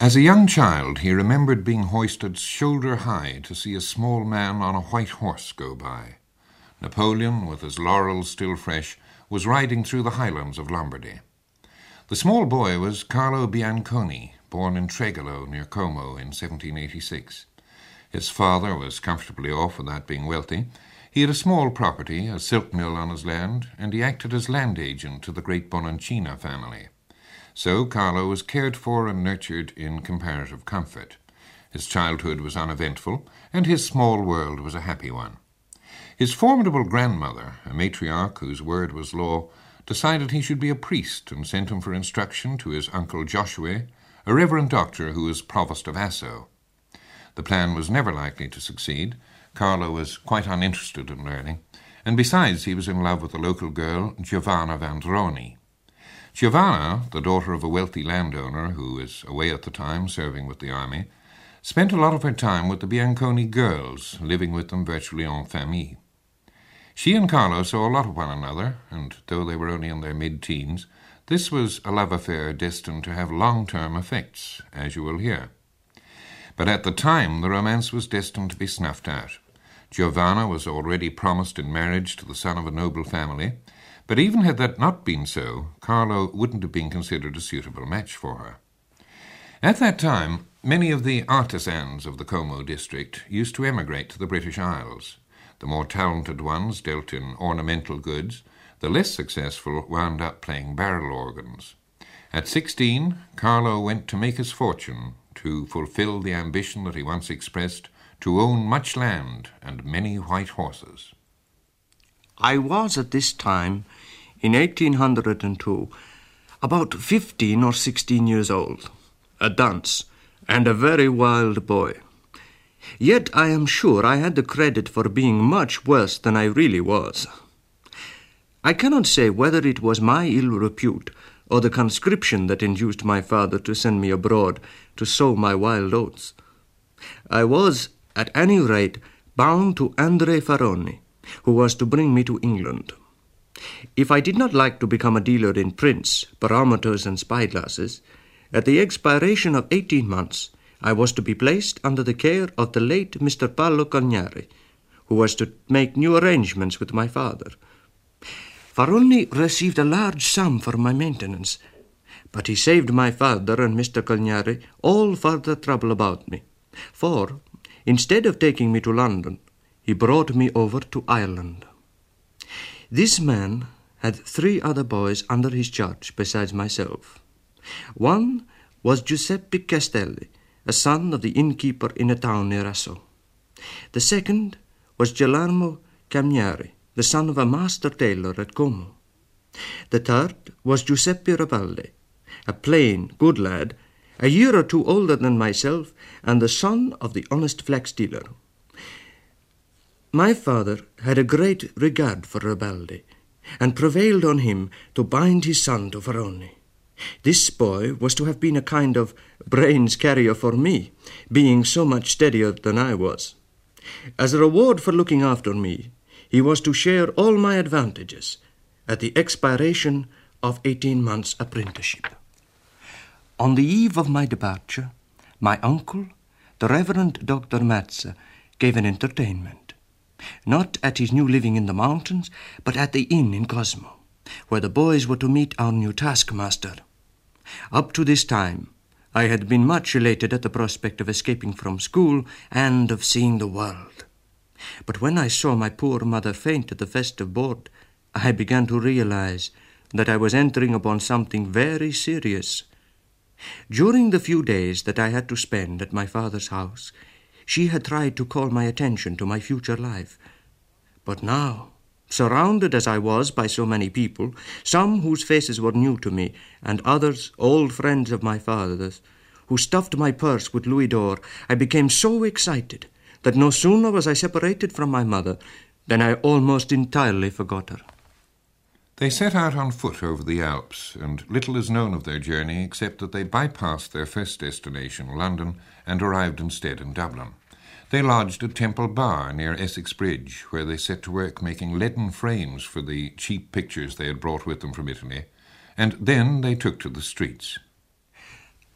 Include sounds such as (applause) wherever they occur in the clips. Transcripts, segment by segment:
As a young child, he remembered being hoisted shoulder high to see a small man on a white horse go by. Napoleon, with his laurels still fresh, was riding through the highlands of Lombardy. The small boy was Carlo Bianconi, born in Tregolo near Como in 1786. His father was comfortably off without being wealthy. He had a small property, a silk mill on his land, and he acted as land agent to the great Bononcina family. So Carlo was cared for and nurtured in comparative comfort. His childhood was uneventful, and his small world was a happy one. His formidable grandmother, a matriarch whose word was law, decided he should be a priest and sent him for instruction to his uncle Joshua, a reverend doctor who was provost of Asso. The plan was never likely to succeed. Carlo was quite uninterested in learning, and besides, he was in love with a local girl, Giovanna Vandroni. Giovanna, the daughter of a wealthy landowner who was away at the time serving with the army, spent a lot of her time with the Bianconi girls, living with them virtually en famille. She and Carlo saw a lot of one another, and though they were only in their mid teens, this was a love affair destined to have long term effects, as you will hear. But at the time, the romance was destined to be snuffed out. Giovanna was already promised in marriage to the son of a noble family, but even had that not been so, Carlo wouldn't have been considered a suitable match for her. At that time, many of the artisans of the Como district used to emigrate to the British Isles. The more talented ones dealt in ornamental goods, the less successful wound up playing barrel organs. At sixteen, Carlo went to make his fortune, to fulfill the ambition that he once expressed to own much land and many white horses. I was at this time in 1802, about 15 or 16 years old, a dunce, and a very wild boy. Yet I am sure I had the credit for being much worse than I really was. I cannot say whether it was my ill repute or the conscription that induced my father to send me abroad to sow my wild oats. I was, at any rate, bound to Andre Faroni, who was to bring me to England. If I did not like to become a dealer in prints, barometers, and spyglasses, at the expiration of eighteen months I was to be placed under the care of the late Mr. Paolo Cognari, who was to make new arrangements with my father. Faroni received a large sum for my maintenance, but he saved my father and Mr. Cognari all further trouble about me, for, instead of taking me to London, he brought me over to Ireland. This man had three other boys under his charge besides myself. One was Giuseppe Castelli, a son of the innkeeper in a town near Asso. The second was Gelarmo Camniari, the son of a master tailor at Como. The third was Giuseppe Ravalli, a plain, good lad, a year or two older than myself, and the son of the honest flax dealer. My father had a great regard for Rabaldi, and prevailed on him to bind his son to Faroni. This boy was to have been a kind of brains carrier for me, being so much steadier than I was. As a reward for looking after me, he was to share all my advantages at the expiration of eighteen months' apprenticeship. On the eve of my departure, my uncle, the Reverend Dr. Matze, gave an entertainment not at his new living in the mountains, but at the inn in Cosmo, where the boys were to meet our new taskmaster. Up to this time, I had been much elated at the prospect of escaping from school and of seeing the world. But when I saw my poor mother faint at the festive board, I began to realize that I was entering upon something very serious. During the few days that I had to spend at my father's house, she had tried to call my attention to my future life. But now, surrounded as I was by so many people, some whose faces were new to me, and others old friends of my father's, who stuffed my purse with louis d'or, I became so excited that no sooner was I separated from my mother than I almost entirely forgot her. They set out on foot over the Alps, and little is known of their journey except that they bypassed their first destination, London, and arrived instead in Dublin. They lodged at Temple Bar near Essex Bridge, where they set to work making leaden frames for the cheap pictures they had brought with them from Italy, and then they took to the streets.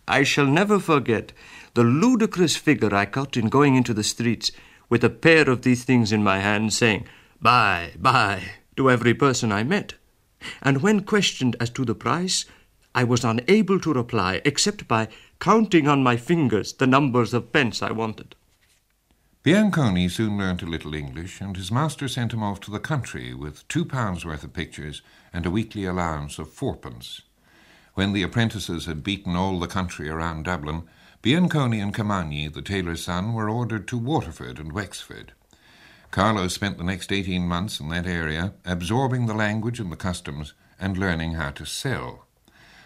I shall never forget the ludicrous figure I cut in going into the streets with a pair of these things in my hand, saying, Buy, buy, to every person I met. And when questioned as to the price, I was unable to reply except by counting on my fingers the numbers of pence I wanted. Bianconi soon learnt a little English, and his master sent him off to the country with two pounds worth of pictures and a weekly allowance of fourpence. When the apprentices had beaten all the country around Dublin, Bianconi and Camagni, the tailor's son, were ordered to Waterford and Wexford. Carlo spent the next eighteen months in that area, absorbing the language and the customs and learning how to sell.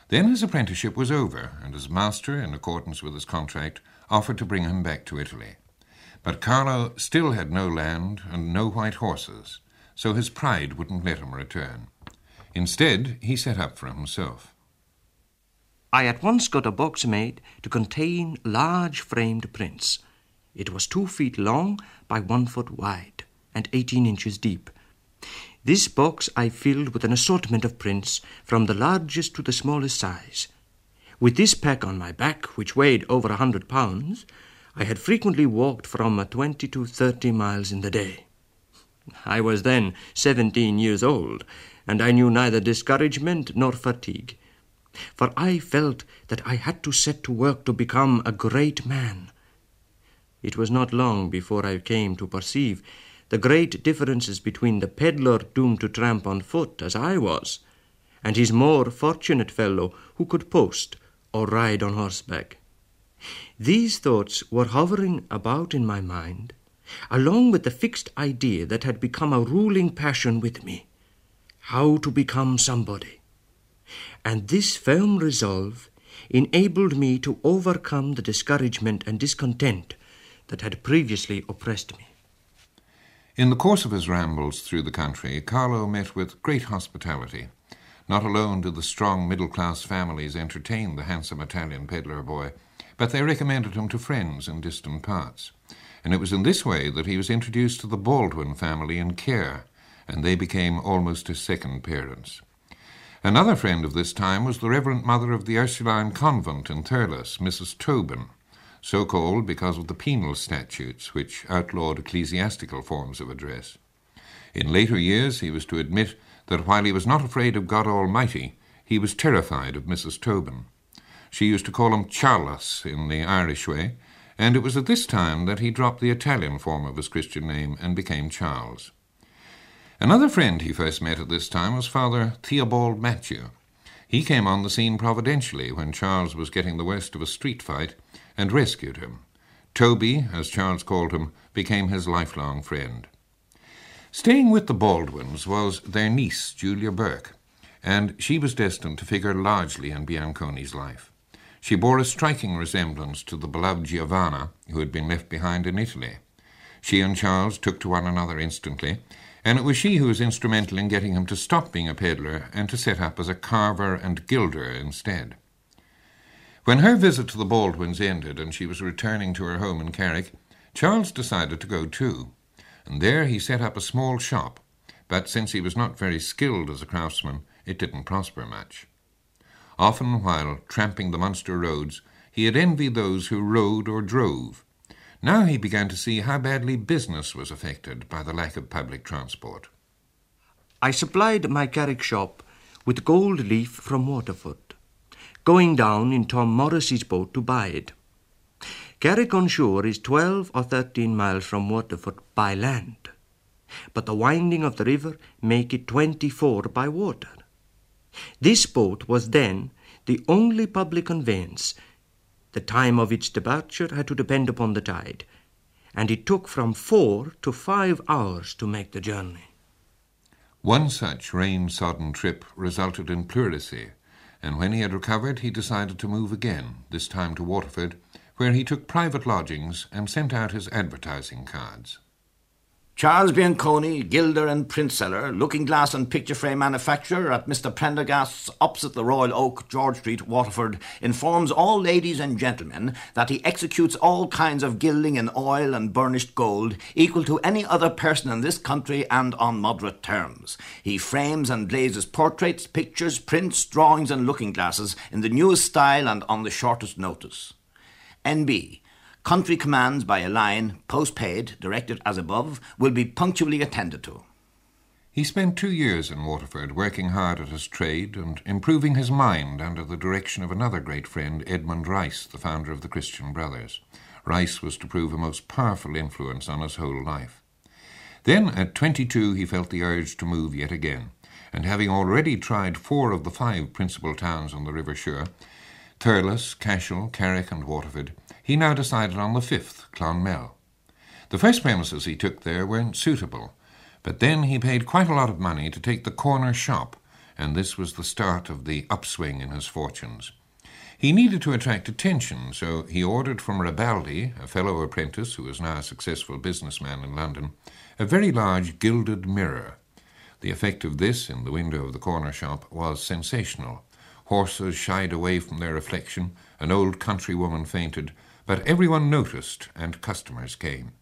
Then his apprenticeship was over, and his master, in accordance with his contract, offered to bring him back to Italy. But Carlo still had no land and no white horses, so his pride wouldn't let him return. Instead, he set up for himself. I at once got a box made to contain large framed prints. It was two feet long by one foot wide and eighteen inches deep. This box I filled with an assortment of prints from the largest to the smallest size. With this pack on my back, which weighed over a hundred pounds, I had frequently walked from twenty to thirty miles in the day. I was then seventeen years old, and I knew neither discouragement nor fatigue, for I felt that I had to set to work to become a great man. It was not long before I came to perceive the great differences between the peddler doomed to tramp on foot, as I was, and his more fortunate fellow who could post or ride on horseback. These thoughts were hovering about in my mind, along with the fixed idea that had become a ruling passion with me how to become somebody. And this firm resolve enabled me to overcome the discouragement and discontent that had previously oppressed me. In the course of his rambles through the country, Carlo met with great hospitality. Not alone did the strong middle class families entertain the handsome Italian peddler boy, but they recommended him to friends in distant parts. And it was in this way that he was introduced to the Baldwin family in Cahir, and they became almost his second parents. Another friend of this time was the Reverend Mother of the Ursuline Convent in Thurles, Mrs. Tobin, so called because of the penal statutes which outlawed ecclesiastical forms of address. In later years he was to admit that while he was not afraid of God Almighty, he was terrified of Mrs. Tobin. She used to call him Charles in the Irish way, and it was at this time that he dropped the Italian form of his Christian name and became Charles. Another friend he first met at this time was Father Theobald Mathew. He came on the scene providentially when Charles was getting the worst of a street fight and rescued him. Toby, as Charles called him, became his lifelong friend. Staying with the Baldwins was their niece, Julia Burke, and she was destined to figure largely in Bianconi's life. She bore a striking resemblance to the beloved Giovanna, who had been left behind in Italy. She and Charles took to one another instantly, and it was she who was instrumental in getting him to stop being a peddler and to set up as a carver and gilder instead. When her visit to the Baldwins ended and she was returning to her home in Carrick, Charles decided to go too, and there he set up a small shop, but since he was not very skilled as a craftsman, it didn't prosper much. Often, while tramping the Munster roads, he had envied those who rode or drove. Now he began to see how badly business was affected by the lack of public transport. I supplied my Carrick shop with gold leaf from Waterford, going down in Tom Morris's boat to buy it. Carrick on Suir is twelve or thirteen miles from Waterford by land, but the winding of the river make it twenty-four by water. This boat was then the only public conveyance. The time of its departure had to depend upon the tide, and it took from four to five hours to make the journey. One such rain sodden trip resulted in pleurisy, and when he had recovered, he decided to move again, this time to Waterford, where he took private lodgings and sent out his advertising cards. Charles Bianconi, gilder and print seller, looking glass and picture frame manufacturer at Mr. Prendergast's opposite the Royal Oak, George Street, Waterford, informs all ladies and gentlemen that he executes all kinds of gilding in oil and burnished gold equal to any other person in this country and on moderate terms. He frames and glazes portraits, pictures, prints, drawings, and looking glasses in the newest style and on the shortest notice. NB. Country commands by a line, postpaid, directed as above, will be punctually attended to. He spent two years in Waterford working hard at his trade and improving his mind under the direction of another great friend, Edmund Rice, the founder of the Christian Brothers. Rice was to prove a most powerful influence on his whole life. Then, at twenty two, he felt the urge to move yet again, and having already tried four of the five principal towns on the River Suir, Thurles, Cashel, Carrick, and Waterford, he now decided on the fifth, Clonmel. The first premises he took there weren't suitable, but then he paid quite a lot of money to take the corner shop, and this was the start of the upswing in his fortunes. He needed to attract attention, so he ordered from Ribaldi, a fellow apprentice who was now a successful businessman in London, a very large gilded mirror. The effect of this in the window of the corner shop was sensational. Horses shied away from their reflection, an old countrywoman fainted, but everyone noticed and customers came.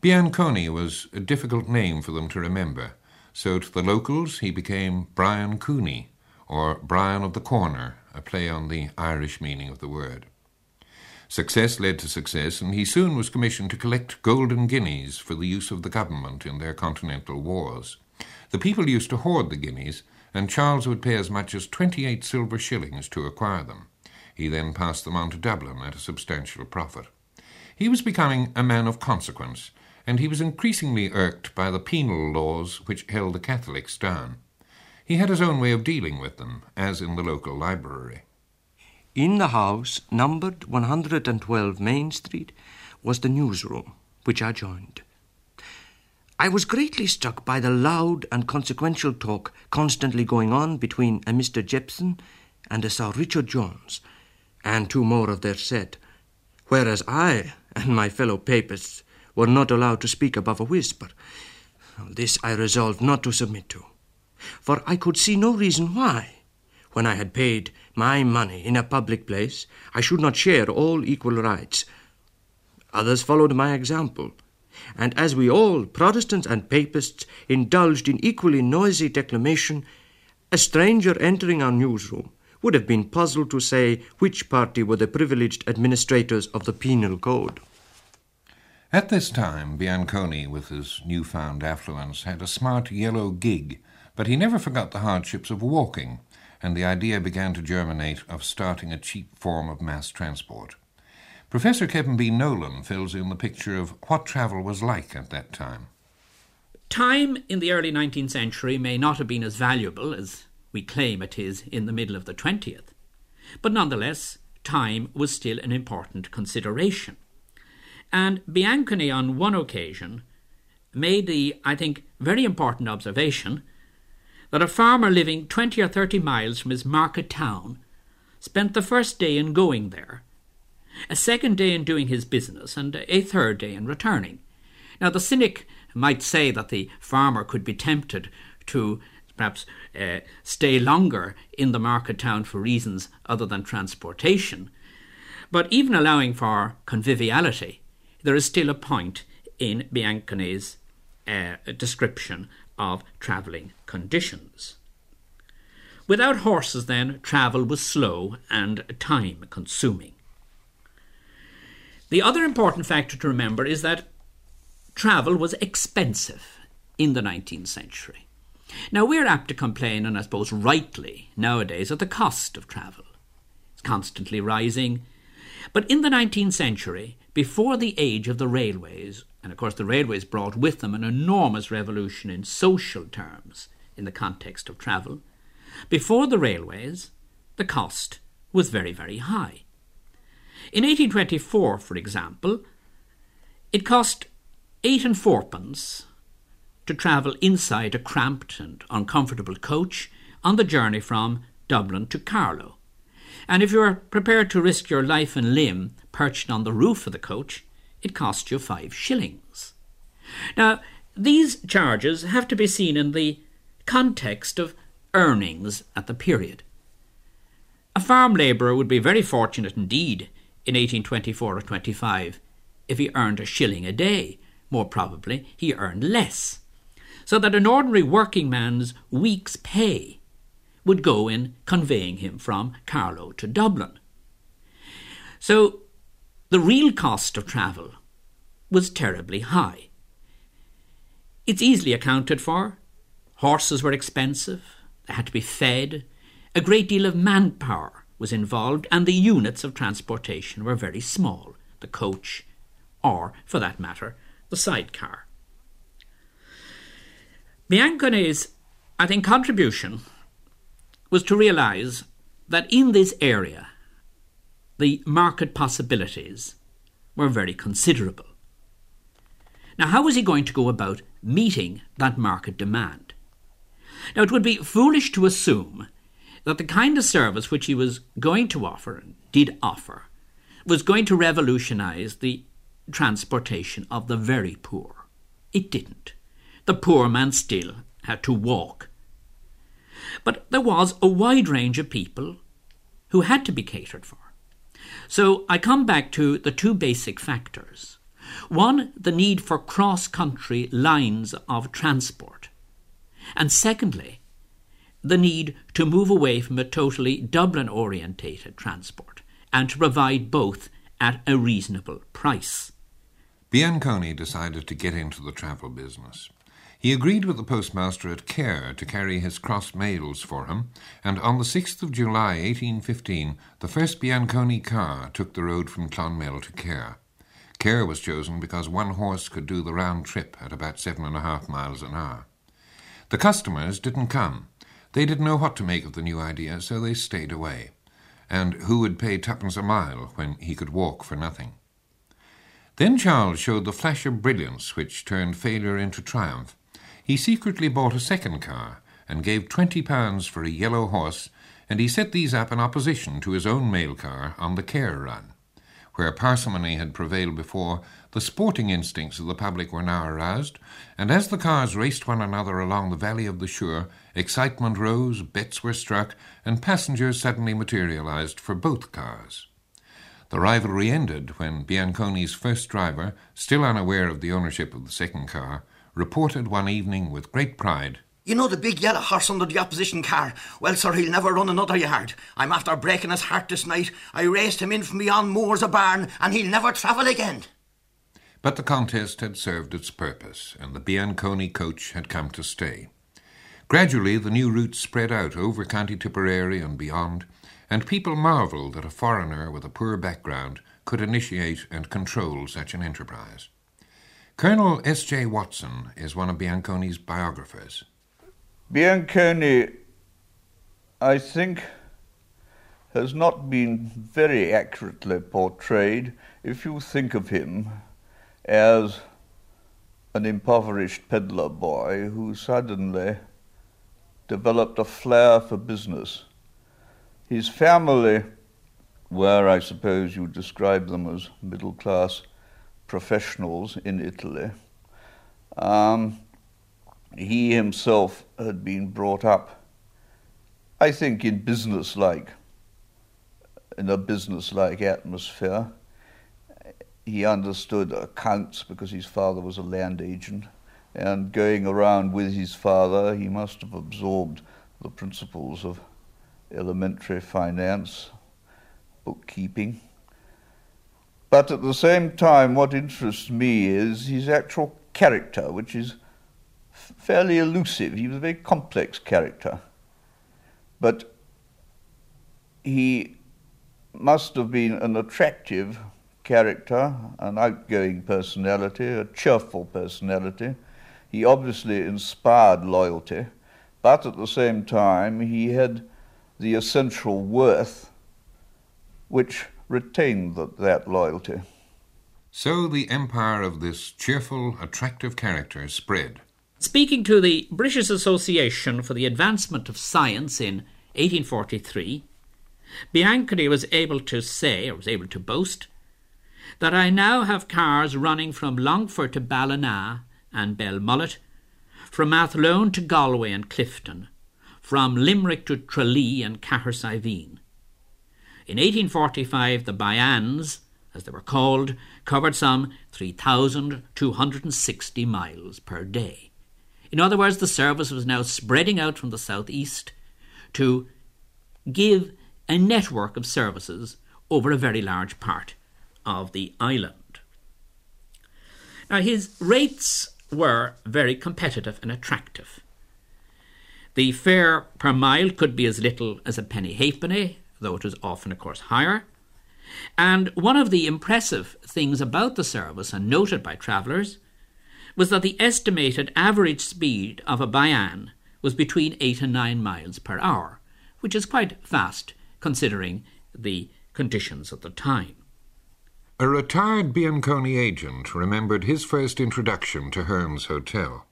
Bianconi was a difficult name for them to remember, so to the locals he became Brian Cooney, or Brian of the Corner, a play on the Irish meaning of the word. Success led to success, and he soon was commissioned to collect golden guineas for the use of the government in their continental wars. The people used to hoard the guineas, and Charles would pay as much as twenty eight silver shillings to acquire them. He then passed them on to Dublin at a substantial profit. He was becoming a man of consequence, and he was increasingly irked by the penal laws which held the Catholics down. He had his own way of dealing with them, as in the local library. In the house, numbered 112 Main Street, was the newsroom, which I joined. I was greatly struck by the loud and consequential talk constantly going on between a Mr. Jepson and a Sir Richard Jones, and two more of their set, whereas I and my fellow papists were not allowed to speak above a whisper. This I resolved not to submit to, for I could see no reason why, when I had paid my money in a public place, I should not share all equal rights. Others followed my example, and as we all, Protestants and Papists, indulged in equally noisy declamation, a stranger entering our newsroom would have been puzzled to say which party were the privileged administrators of the penal code. At this time, Bianconi, with his newfound affluence, had a smart yellow gig, but he never forgot the hardships of walking, and the idea began to germinate of starting a cheap form of mass transport. Professor Kevin B. Nowlan fills in the picture of what travel was like at that time. Time in the early 19th century may not have been as valuable as we claim it is in the middle of the 20th. But nonetheless, time was still an important consideration. And Bianconi, on one occasion, made the, I think, very important observation that a farmer living 20 or 30 miles from his market town spent the first day in going there, a second day in doing his business, and a third day in returning. Now, the cynic might say that the farmer could be tempted to perhaps uh, stay longer in the market town for reasons other than transportation. But even allowing for conviviality, there is still a point in Bianconi's uh, description of travelling conditions. Without horses, then, travel was slow and time consuming. The other important factor to remember is that travel was expensive in the 19th century. Now, we're apt to complain, and I suppose rightly, nowadays, at the cost of travel. It's constantly rising. But in the 19th century, before the age of the railways, and of course the railways brought with them an enormous revolution in social terms in the context of travel, before the railways, the cost was very, very high. In 1824, for example, it cost eight and fourpence to travel inside a cramped and uncomfortable coach on the journey from Dublin to Carlow. And if you are prepared to risk your life and limb perched on the roof of the coach, it cost you five shillings. Now, these charges have to be seen in the context of earnings at the period. A farm labourer would be very fortunate indeed in 1824 or 25 if he earned a shilling a day. More probably, he earned less. So that an ordinary working man's week's pay would go in conveying him from Carlow to Dublin. So the real cost of travel was terribly high. It's easily accounted for. Horses were expensive, they had to be fed, a great deal of manpower was involved, and the units of transportation were very small the coach, or, for that matter, the sidecar. Bianconi's, I think, contribution was to realise that in this area the market possibilities were very considerable. Now, how was he going to go about meeting that market demand? Now, it would be foolish to assume that the kind of service which he was going to offer did offer was going to revolutionise the transportation of the very poor. It didn't. The poor man still had to walk. But there was a wide range of people who had to be catered for. So I come back to the two basic factors. One, the need for cross country lines of transport. And secondly, the need to move away from a totally Dublin orientated transport and to provide both at a reasonable price. Bianconi decided to get into the travel business. He agreed with the postmaster at Cahir to carry his cross mails for him, and on the 6th of July 1815 the first Bianconi car took the road from Clonmel to Cahir. Cahir was chosen because one horse could do the round trip at about seven and a half miles an hour. The customers didn't come. They didn't know what to make of the new idea, so they stayed away. And who would pay twopence a mile when he could walk for nothing? Then Charles showed the flash of brilliance which turned failure into triumph. He secretly bought a second car and gave twenty pounds for a yellow horse, and he set these up in opposition to his own mail car on the Cahir run. Where parsimony had prevailed before, the sporting instincts of the public were now aroused, and as the cars raced one another along the valley of the Suir, excitement rose, bets were struck, and passengers suddenly materialized for both cars. The rivalry ended when Bianconi's first driver, still unaware of the ownership of the second car, reported one evening with great pride. You know the big yellow horse under the opposition car? Well, sir, he'll never run another yard. I'm after breaking his heart this night. I raced him in from beyond Moors a barn, and he'll never travel again. But the contest had served its purpose, and the Bianconi coach had come to stay. Gradually, the new route spread out over County Tipperary and beyond, and people marvelled that a foreigner with a poor background could initiate and control such an enterprise. Colonel S. J. Watson is one of Bianconi's biographers. Bianconi, I think, has not been very accurately portrayed if you think of him as an impoverished peddler boy who suddenly developed a flair for business. His family, where I suppose you describe them as middle class, professionals in Italy. Um, he himself had been brought up, I think, in business-like, in a business-like atmosphere. He understood accounts because his father was a land agent, and going around with his father, he must have absorbed the principles of elementary finance, bookkeeping. But at the same time, what interests me is his actual character, which is fairly elusive. He was a very complex character. But he must have been an attractive character, an outgoing personality, a cheerful personality. He obviously inspired loyalty, but at the same time, he had the essential worth which retained that, that loyalty. So the empire of this cheerful, attractive character spread. Speaking to the British Association for the Advancement of Science in 1843, Bianconi was able to say, or was able to boast, that I now have cars running from Longford to Ballina and Belmullet, from Athlone to Galway and Clifden, from Limerick to Tralee and Cahersiveen. In 1845, the Bians, as they were called, covered some 3,260 miles per day. In other words, the service was now spreading out from the southeast to give a network of services over a very large part of the island. Now, his rates were very competitive and attractive. The fare per mile could be as little as a penny halfpenny, though it was often, of course, higher. And one of the impressive things about the service, and noted by travellers, was that the estimated average speed of a Bian was between 8 and 9 miles per hour, which is quite fast considering the conditions at the time. A retired Bianconi agent remembered his first introduction to Hearn's Hotel.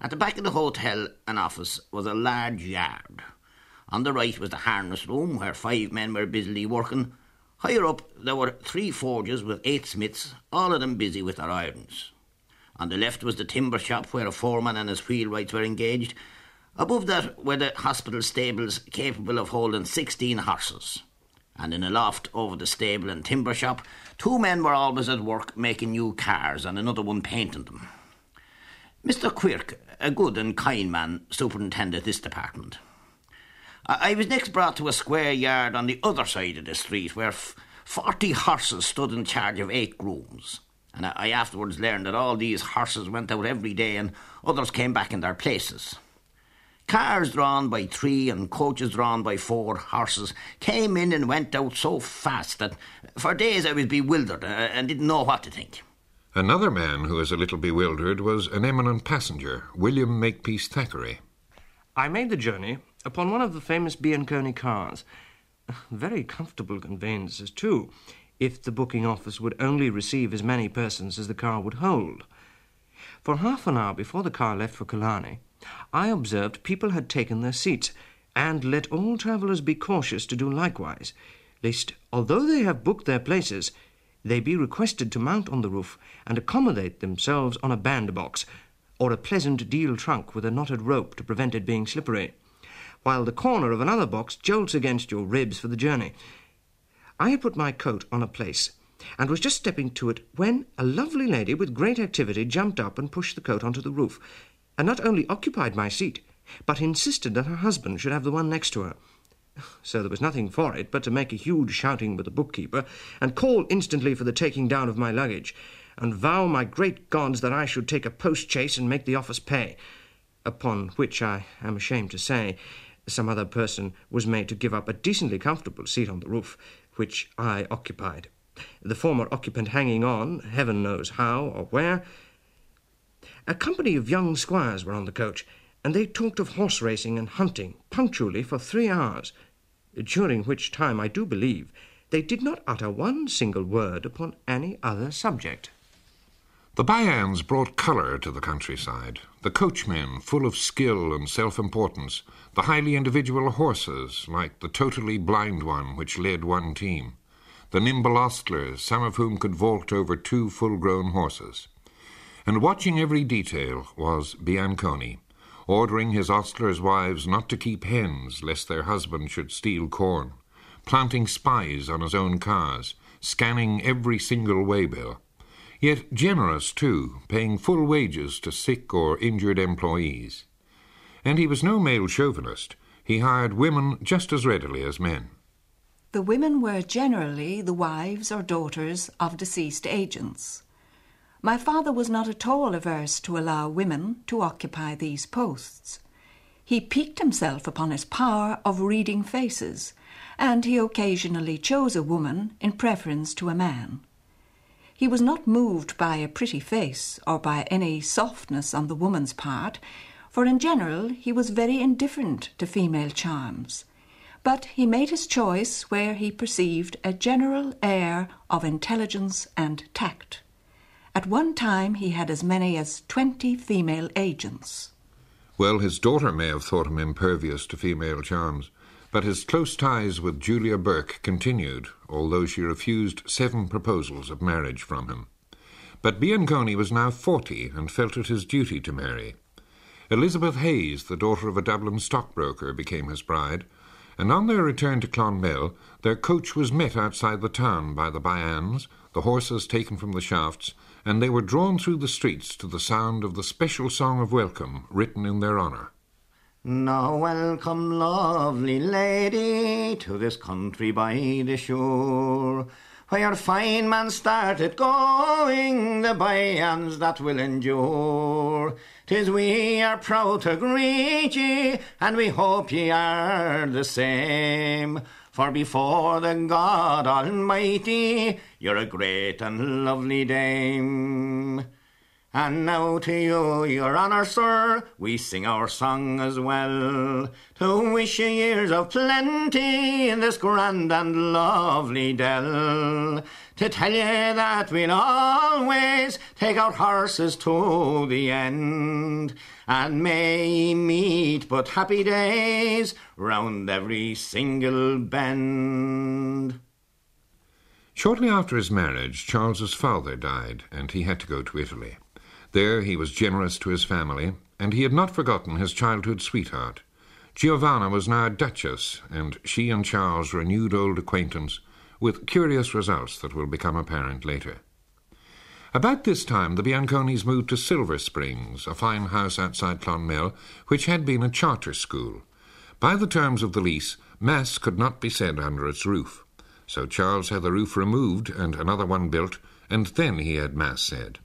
At the back of the hotel and office was a large yard. On the right was the harness room where five men were busily working. Higher up there were three forges with eight smiths, all of them busy with their irons. On the left was the timber shop where a foreman and his wheelwrights were engaged. Above that were the hospital stables capable of holding sixteen horses. And in a loft over the stable and timber shop, two men were always at work making new cars and another one painting them. Mr. Quirk, a good and kind man, superintended this department. I was next brought to a square yard on the other side of the street where f- forty horses stood in charge of eight grooms. And I afterwards learned that all these horses went out every day and others came back in their places. Cars drawn by three and coaches drawn by four horses came in and went out so fast that for days I was bewildered uh, and didn't know what to think. Another man who was a little bewildered was an eminent passenger, William Makepeace Thackeray. I made the journey upon one of the famous Bianconi cars. Very comfortable conveyances, too, if the booking office would only receive as many persons as the car would hold. For half an hour before the car left for Killarney, I observed people had taken their seats, and let all travellers be cautious to do likewise, lest, although they have booked their places, they be requested to mount on the roof and accommodate themselves on a bandbox, or a pleasant deal trunk with a knotted rope to prevent it being slippery while the corner of another box jolts against your ribs for the journey. I had put my coat on a place, and was just stepping to it when a lovely lady with great activity jumped up and pushed the coat onto the roof, and not only occupied my seat, but insisted that her husband should have the one next to her. (sighs) So there was nothing for it but to make a huge shouting with the bookkeeper, and call instantly for the taking down of my luggage, and vow my great gods that I should take a post chaise and make the office pay. Upon which I am ashamed to say some other person was made to give up a decently comfortable seat on the roof, which I occupied, the former occupant hanging on, heaven knows how or where. A company of young squires were on the coach, and they talked of horse racing and hunting punctually for three hours, during which time I do believe they did not utter one single word upon any other subject. The Bians brought colour to the countryside, the coachmen full of skill and self importance, the highly individual horses, like the totally blind one which led one team, the nimble ostlers, some of whom could vault over two full grown horses. And watching every detail was Bianconi, ordering his ostlers' wives not to keep hens lest their husbands should steal corn, planting spies on his own cars, scanning every single waybill Yet generous, too, paying full wages to sick or injured employees. And he was no male chauvinist. He hired women just as readily as men. The women were generally the wives or daughters of deceased agents. My father was not at all averse to allow women to occupy these posts. He piqued himself upon his power of reading faces, and he occasionally chose a woman in preference to a man. He was not moved by a pretty face or by any softness on the woman's part, for in general he was very indifferent to female charms. But he made his choice where he perceived a general air of intelligence and tact. At one time he had as many as twenty female agents. Well, his daughter may have thought him impervious to female charms. But his close ties with Julia Burke continued, although she refused seven proposals of marriage from him. But Bianconi was now forty and felt it his duty to marry. Elizabeth Hayes, the daughter of a Dublin stockbroker, became his bride, and on their return to Clonmel, their coach was met outside the town by the Bians, the horses taken from the shafts, and they were drawn through the streets to the sound of the special song of welcome written in their honour. Now welcome, lovely lady, to this country by the shore, where fine man started going, the Bians that will endure. Tis we are proud to greet ye, and we hope ye are the same. For before the God Almighty, you're a great and lovely dame. And now to you, your honour, sir, we sing our song as well. To wish you years of plenty in this grand and lovely dell. To tell you that we'll always take our horses to the end. And may ye meet but happy days round every single bend. Shortly after his marriage, Charles's father died, and he had to go to Italy. There he was generous to his family, and he had not forgotten his childhood sweetheart. Giovanna was now a duchess, and she and Charles renewed old acquaintance, with curious results that will become apparent later. About this time, the Bianconis moved to Silver Springs, a fine house outside Clonmel, which had been a charter school. By the terms of the lease, Mass could not be said under its roof. So Charles had the roof removed and another one built, and then he had Mass said.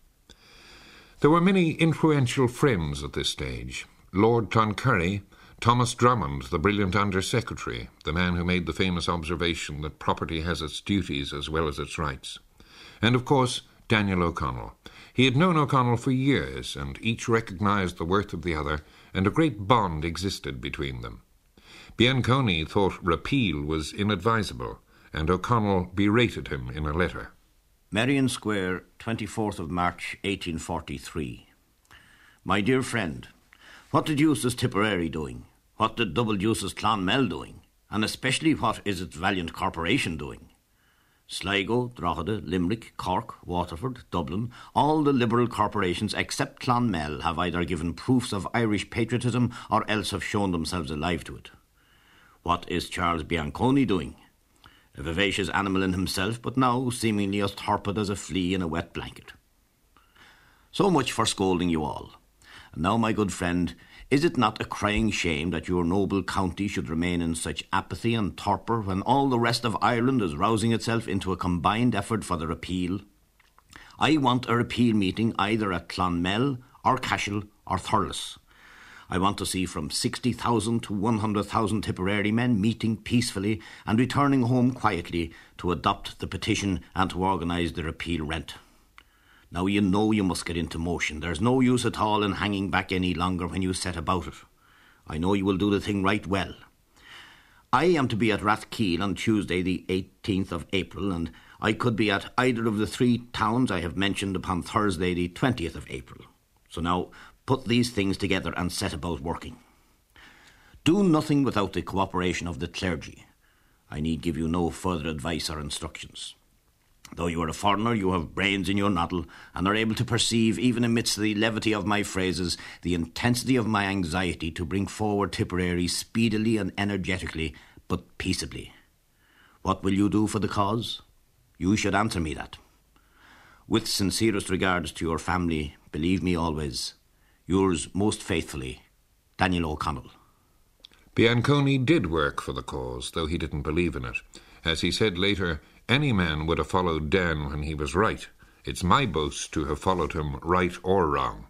There were many influential friends at this stage. Lord Cloncurry, Thomas Drummond, the brilliant Under Secretary, the man who made the famous observation that property has its duties as well as its rights. And, of course, Daniel O'Connell. He had known O'Connell for years, and each recognized the worth of the other, and a great bond existed between them. Bianconi thought repeal was inadvisable, and O'Connell berated him in a letter. Merrion Square, 24th of March, 1843. My dear friend, what the deuce is Tipperary doing? What the double deuce is Clonmel doing? And especially what is its valiant corporation doing? Sligo, Drogheda, Limerick, Cork, Waterford, Dublin, all the liberal corporations except Clonmel have either given proofs of Irish patriotism or else have shown themselves alive to it. What is Charles Bianconi doing? A vivacious animal in himself, but now seemingly as torpid as a flea in a wet blanket. So much for scolding you all. And now, my good friend, is it not a crying shame that your noble county should remain in such apathy and torpor when all the rest of Ireland is rousing itself into a combined effort for the repeal? I want a repeal meeting either at Clonmel or Cashel or Thurles. I want to see from 60,000 to 100,000 Tipperary men meeting peacefully and returning home quietly to adopt the petition and to organise the repeal rent. Now you know you must get into motion. There's no use at all in hanging back any longer when you set about it. I know you will do the thing right well. I am to be at Rathkeale on Tuesday, the 18th of April, and I could be at either of the three towns I have mentioned upon Thursday, the 20th of April. So now put these things together and set about working. Do nothing without the cooperation of the clergy. I need give you no further advice or instructions. Though you are a foreigner, you have brains in your noddle, and are able to perceive, even amidst the levity of my phrases, the intensity of my anxiety to bring forward Tipperary speedily and energetically, but peaceably. What will you do for the cause? You should answer me that. With sincerest regards to your family, believe me always, Yours most faithfully, Daniel O'Connell. Bianconi did work for the cause, though he didn't believe in it. As he said later, any man would have followed Dan when he was right. It's my boast to have followed him right or wrong.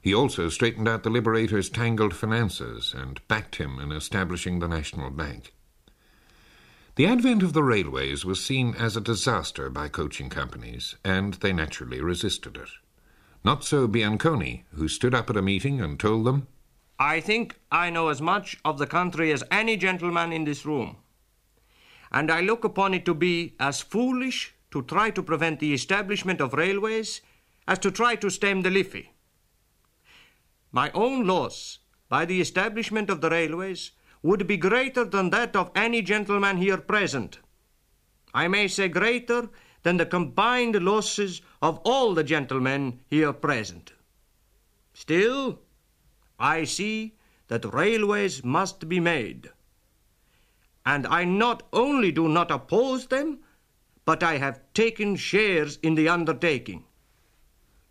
He also straightened out the Liberator's tangled finances and backed him in establishing the National Bank. The advent of the railways was seen as a disaster by coaching companies, and they naturally resisted it. Not so Bianconi, who stood up at a meeting and told them, I think I know as much of the country as any gentleman in this room, and I look upon it to be as foolish to try to prevent the establishment of railways as to try to stem the Liffey. My own loss by the establishment of the railways would be greater than that of any gentleman here present. I may say greater than the combined losses of all the gentlemen here present. Still, I see that railways must be made. And I not only do not oppose them, but I have taken shares in the undertaking.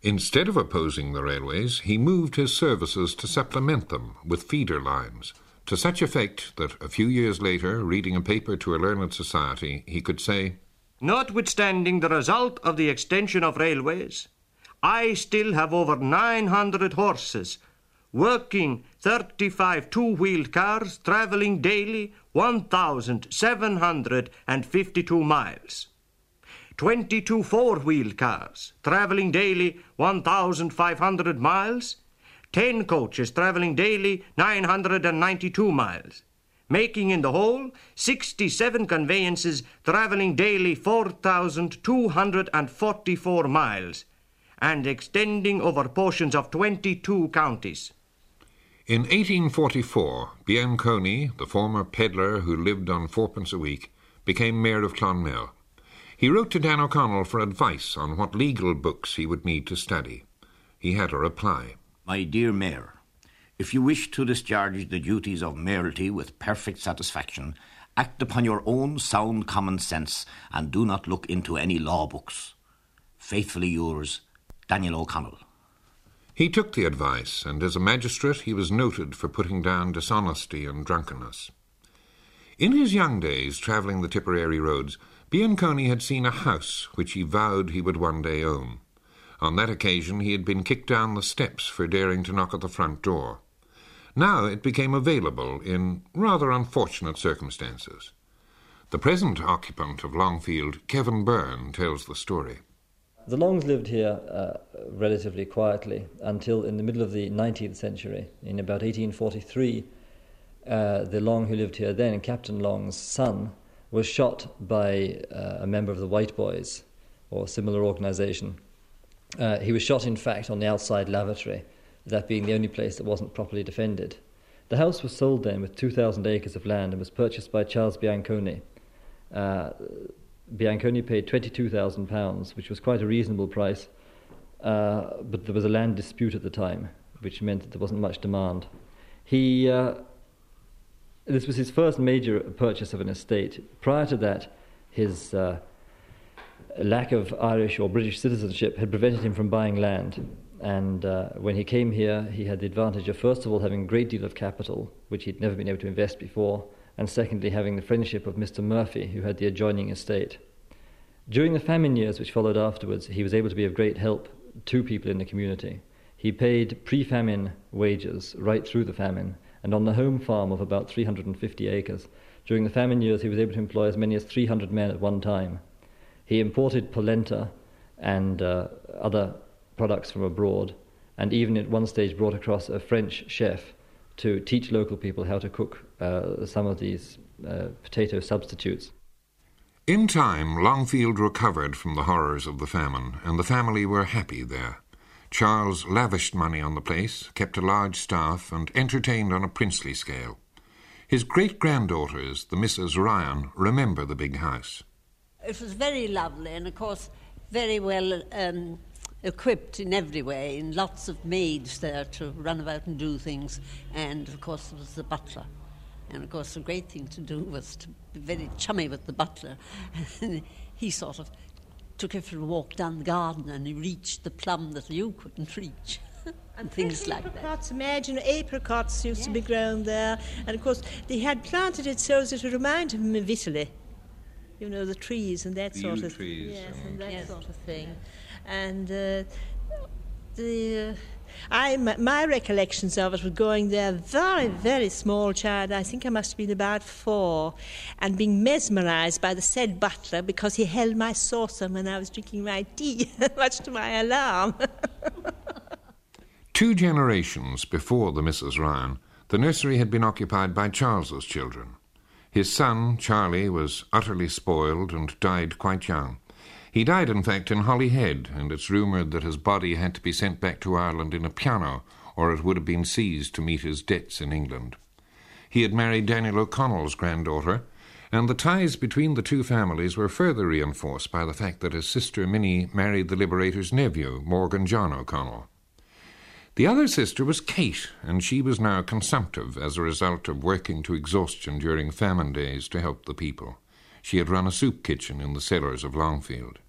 Instead of opposing the railways, he moved his services to supplement them with feeder lines, to such effect that a few years later, reading a paper to a learned society, he could say, Notwithstanding the result of the extension of railways, I still have over 900 horses, working 35 two-wheeled cars, traveling daily 1,752 miles. 22 four-wheeled cars, traveling daily 1,500 miles, 10 coaches traveling daily 992 miles, making in the whole 67 conveyances traveling daily 4,244 miles, and extending over portions of 22 counties. In 1844, Bianconi, the former pedlar who lived on fourpence a week, became mayor of Clonmel. He wrote to Dan O'Connell for advice on what legal books he would need to study. He had a reply. My dear Mayor, if you wish to discharge the duties of mayoralty with perfect satisfaction, act upon your own sound common sense and do not look into any law books. Faithfully yours, Daniel O'Connell. He took the advice, and as a magistrate he was noted for putting down dishonesty and drunkenness. In his young days, travelling the Tipperary roads, Bianconi had seen a house which he vowed he would one day own. On that occasion he had been kicked down the steps for daring to knock at the front door. Now it became available in rather unfortunate circumstances. The present occupant of Longfield, Kevin Byrne, tells the story. The Longs lived here uh, relatively quietly until in the middle of the 19th century. In about 1843, uh, the Long who lived here then, Captain Long's son, was shot by uh, a member of the White Boys or similar organization. Uh, he was shot, in fact, on the outside lavatory, that being the only place that wasn't properly defended. The house was sold then with 2,000 acres of land and was purchased by Charles Bianconi. Uh, Bianconi paid £22,000, which was quite a reasonable price, uh, but there was a land dispute at the time, which meant that there wasn't much demand. He uh, this was his first major purchase of an estate. Prior to that, his uh, lack of Irish or British citizenship had prevented him from buying land. And uh, when he came here, he had the advantage of, first of all, having a great deal of capital, which he'd never been able to invest before, and secondly, having the friendship of Mr. Murphy, who had the adjoining estate. During the famine years which followed afterwards, he was able to be of great help to people in the community. He paid pre famine wages right through the famine and on the home farm of about 350 acres. During the famine years, he was able to employ as many as 300 men at one time. He imported polenta and uh, other products from abroad, and even at one stage brought across a French chef to teach local people how to cook uh, some of these uh, potato substitutes. In time, Longfield recovered from the horrors of the famine, and the family were happy there. Charles lavished money on the place, kept a large staff, and entertained on a princely scale. His great granddaughters, the Misses Ryan, remember the big house. It was very lovely, and of course, very well um, equipped in every way, and lots of maids there to run about and do things. And of course, there was the butler. And of course, the great thing to do was to be very chummy with the butler. (laughs) And he sort of took her for a walk down the garden and he reached the plum that you couldn't reach. (laughs) and things like apricots, that. Imagine apricots used yes. to be grown there, and of course they had planted it so as it would remind him of Italy. You know the trees and that the sort of trees, yes, and that yes. sort of thing, and uh, the. Uh, I, my, my, recollections of it were going there, very, very small child. I think I must have been about four, and being mesmerised by the said butler because he held my saucer when I was drinking my tea, (laughs) much to my alarm. Two generations before the Mrs. Ryan, the nursery had been occupied by Charles's children. His son, Charlie, was utterly spoiled and died quite young. He died, in fact, in Holyhead, and it's rumoured that his body had to be sent back to Ireland in a piano, or it would have been seized to meet his debts in England. He had married Daniel O'Connell's granddaughter, and the ties between the two families were further reinforced by the fact that his sister Minnie married the Liberator's nephew, Morgan John O'Connell. The other sister was Kate, and she was now consumptive as a result of working to exhaustion during famine days to help the people. She had run a soup kitchen in the cellars of Longfield.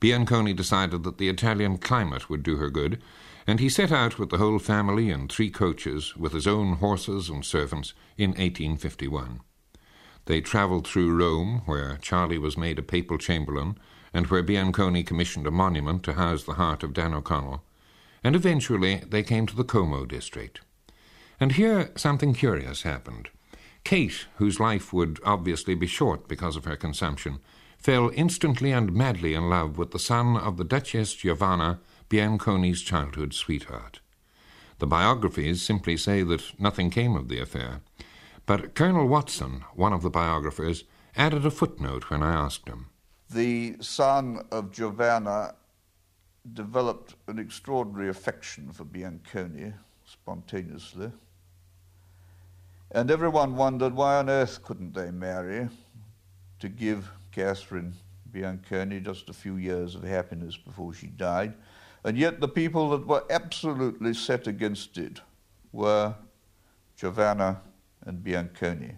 Bianconi decided that the Italian climate would do her good, and he set out with the whole family in three coaches, with his own horses and servants, in 1851. They travelled through Rome, where Charlie was made a papal chamberlain, and where Bianconi commissioned a monument to house the heart of Dan O'Connell, and eventually they came to the Como district. And here something curious happened. Kate, whose life would obviously be short because of her consumption, fell instantly and madly in love with the son of the Duchess Giovanna, Bianconi's childhood sweetheart. The biographies simply say that nothing came of the affair, but Colonel Watson, one of the biographers, added a footnote when I asked him. The son of Giovanna developed an extraordinary affection for Bianconi spontaneously. And everyone wondered why on earth couldn't they marry to give Catherine Bianconi just a few years of happiness before she died. And yet the people that were absolutely set against it were Giovanna and Bianconi.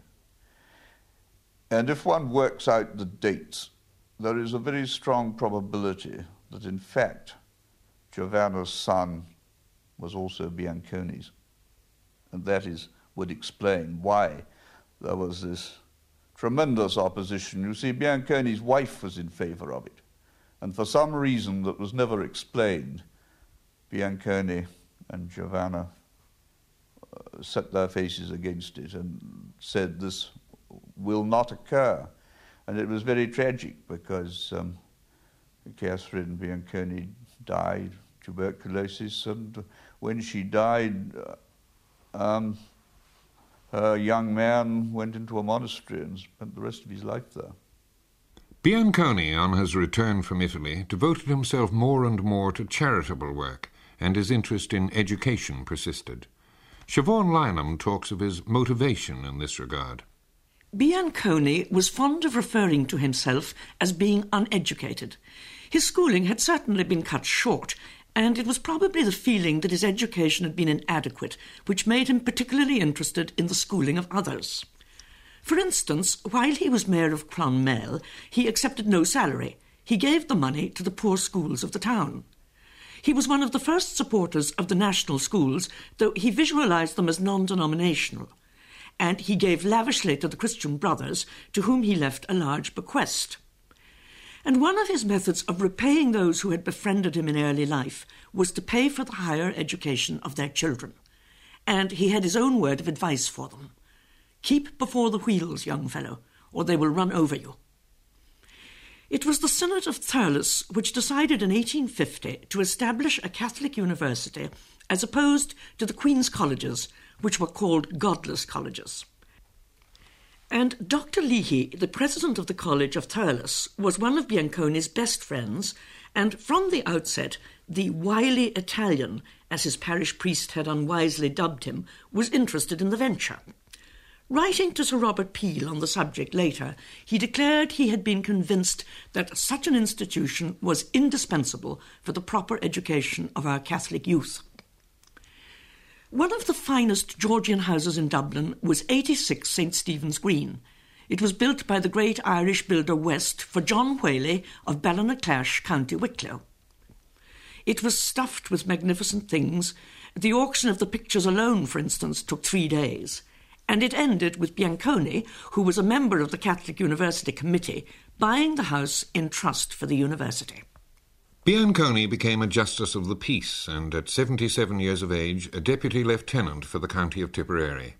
And if one works out the dates, there is a very strong probability that in fact Giovanna's son was also Bianconi's. And that is, would explain why there was this tremendous opposition. You see, Bianconi's wife was in favor of it. And for some reason that was never explained, Bianconi and Giovanna uh, set their faces against it and said this will not occur. And it was very tragic because um, Catherine Bianconi died tuberculosis, and when she died, um, her young man went into a monastery and spent the rest of his life there. Bianconi, on his return from Italy, devoted himself more and more to charitable work, and his interest in education persisted. Siobhan Lynham talks of his motivation in this regard. Bianconi was fond of referring to himself as being uneducated. His schooling had certainly been cut short, and it was probably the feeling that his education had been inadequate which made him particularly interested in the schooling of others. For instance, while he was mayor of Clonmel, he accepted no salary. He gave the money to the poor schools of the town. He was one of the first supporters of the national schools, though he visualized them as non denominational. And he gave lavishly to the Christian brothers, to whom he left a large bequest. And one of his methods of repaying those who had befriended him in early life was to pay for the higher education of their children. And he had his own word of advice for them Keep before the wheels, young fellow, or they will run over you. It was the Synod of Thurles which decided in 1850 to establish a Catholic university as opposed to the Queen's colleges, which were called godless colleges. And Dr. Leahy, the president of the College of Thurles, was one of Bianconi's best friends, and from the outset, the wily Italian, as his parish priest had unwisely dubbed him, was interested in the venture. Writing to Sir Robert Peel on the subject later, he declared he had been convinced that such an institution was indispensable for the proper education of our Catholic youth. One of the finest Georgian houses in Dublin was 86 St Stephen's Green. It was built by the great Irish builder West for John Whaley of Ballinaclash, County Wicklow. It was stuffed with magnificent things. The auction of the pictures alone, for instance, took three days. And it ended with Bianconi, who was a member of the Catholic University Committee, buying the house in trust for the university. Bianconi became a Justice of the Peace and, at 77 years of age, a Deputy Lieutenant for the County of Tipperary.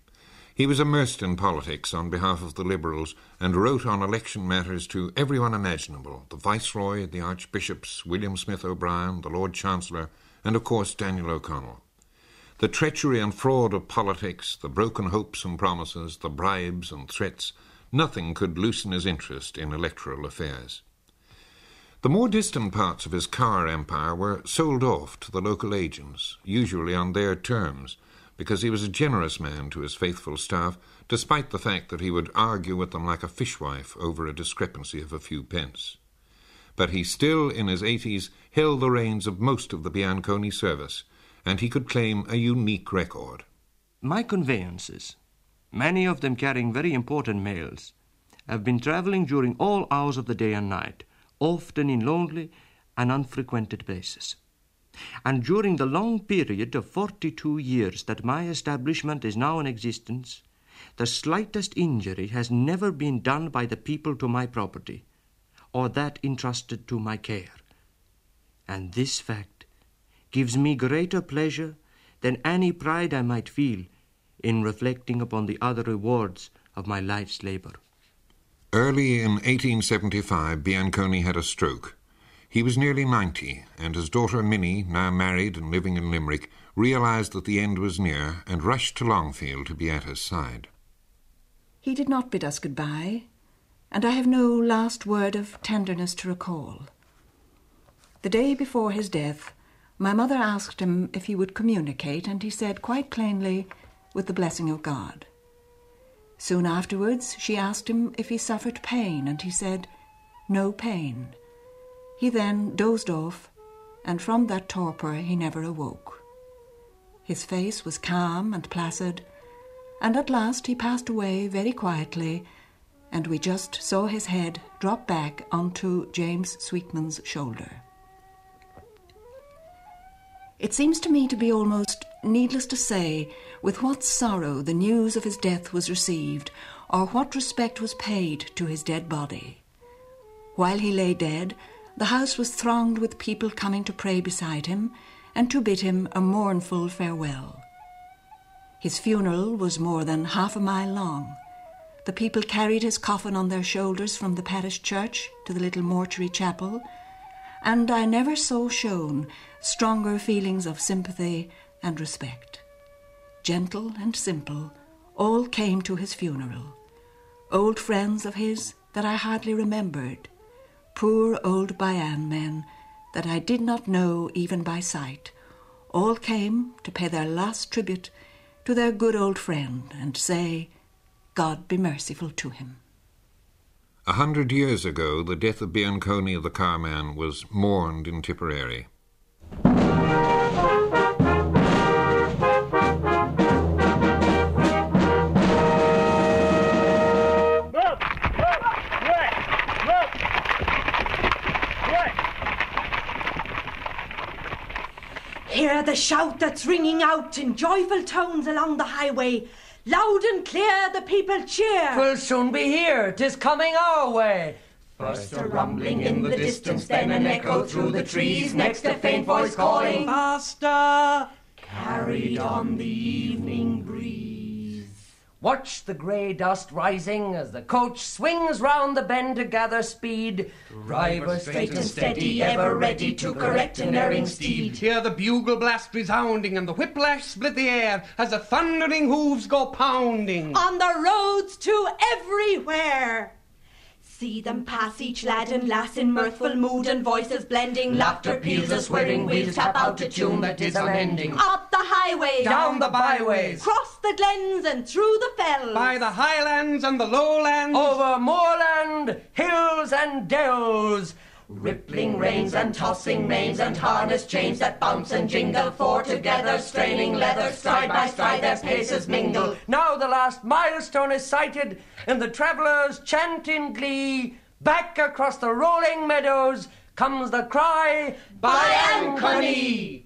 He was immersed in politics on behalf of the Liberals and wrote on election matters to everyone imaginable the Viceroy, the Archbishops, William Smith O'Brien, the Lord Chancellor, and of course Daniel O'Connell. The treachery and fraud of politics, the broken hopes and promises, the bribes and threats, nothing could loosen his interest in electoral affairs. The more distant parts of his car empire were sold off to the local agents, usually on their terms, because he was a generous man to his faithful staff, despite the fact that he would argue with them like a fishwife over a discrepancy of a few pence. But he still, in his eighties, held the reins of most of the Bianconi service, and he could claim a unique record. My conveyances, many of them carrying very important mails, have been travelling during all hours of the day and night, often in lonely and unfrequented places. And during the long period of forty two years that my establishment is now in existence, the slightest injury has never been done by the people to my property, or that entrusted to my care. And this fact gives me greater pleasure than any pride I might feel in reflecting upon the other rewards of my life's labour. Early in 1875, Bianconi had a stroke. He was nearly 90, and his daughter Minnie, now married and living in Limerick, realized that the end was near and rushed to Longfield to be at his side. He did not bid us goodbye, and I have no last word of tenderness to recall. The day before his death, my mother asked him if he would communicate, and he said quite plainly, with the blessing of God. Soon afterwards, she asked him if he suffered pain, and he said, No pain. He then dozed off, and from that torpor he never awoke. His face was calm and placid, and at last he passed away very quietly, and we just saw his head drop back onto James Sweetman's shoulder. It seems to me to be almost needless to say with what sorrow the news of his death was received, or what respect was paid to his dead body. While he lay dead, the house was thronged with people coming to pray beside him and to bid him a mournful farewell. His funeral was more than half a mile long. The people carried his coffin on their shoulders from the parish church to the little mortuary chapel, and I never saw shown stronger feelings of sympathy and respect. Gentle and simple, all came to his funeral. Old friends of his that I hardly remembered, poor old Bian men that I did not know even by sight, all came to pay their last tribute to their good old friend and say, God be merciful to him. A hundred years ago, the death of Bianconi the carman was mourned in Tipperary. Hear the shout that's ringing out in joyful tones along the highway. Loud and clear the people cheer. We'll soon be here, 'tis coming our way. First a rumbling in the distance, then an echo through the trees, next a faint voice calling, Faster! Carried on the evening breeze. Watch the grey dust rising as the coach swings round the bend to gather speed. Driver straight and steady, ever ready to correct an erring steed. Hear the bugle blast resounding and the whiplash split the air as the thundering hooves go pounding. On the roads to everywhere. See them pass each lad and lass in mirthful mood and voices blending. Laughter peals a swearing, wheels tap out a tune that is unending. Up the highways, Down the byways, cross the glens and through the fells. by the highlands and the lowlands, Over moorland, hills and dells. Rippling reins and tossing manes and harness chains that bounce and jingle, four together, straining leather, stride by stride their paces mingle. Now the last milestone is sighted, and the travellers chant in glee. Back across the rolling meadows comes the cry, By Ancony!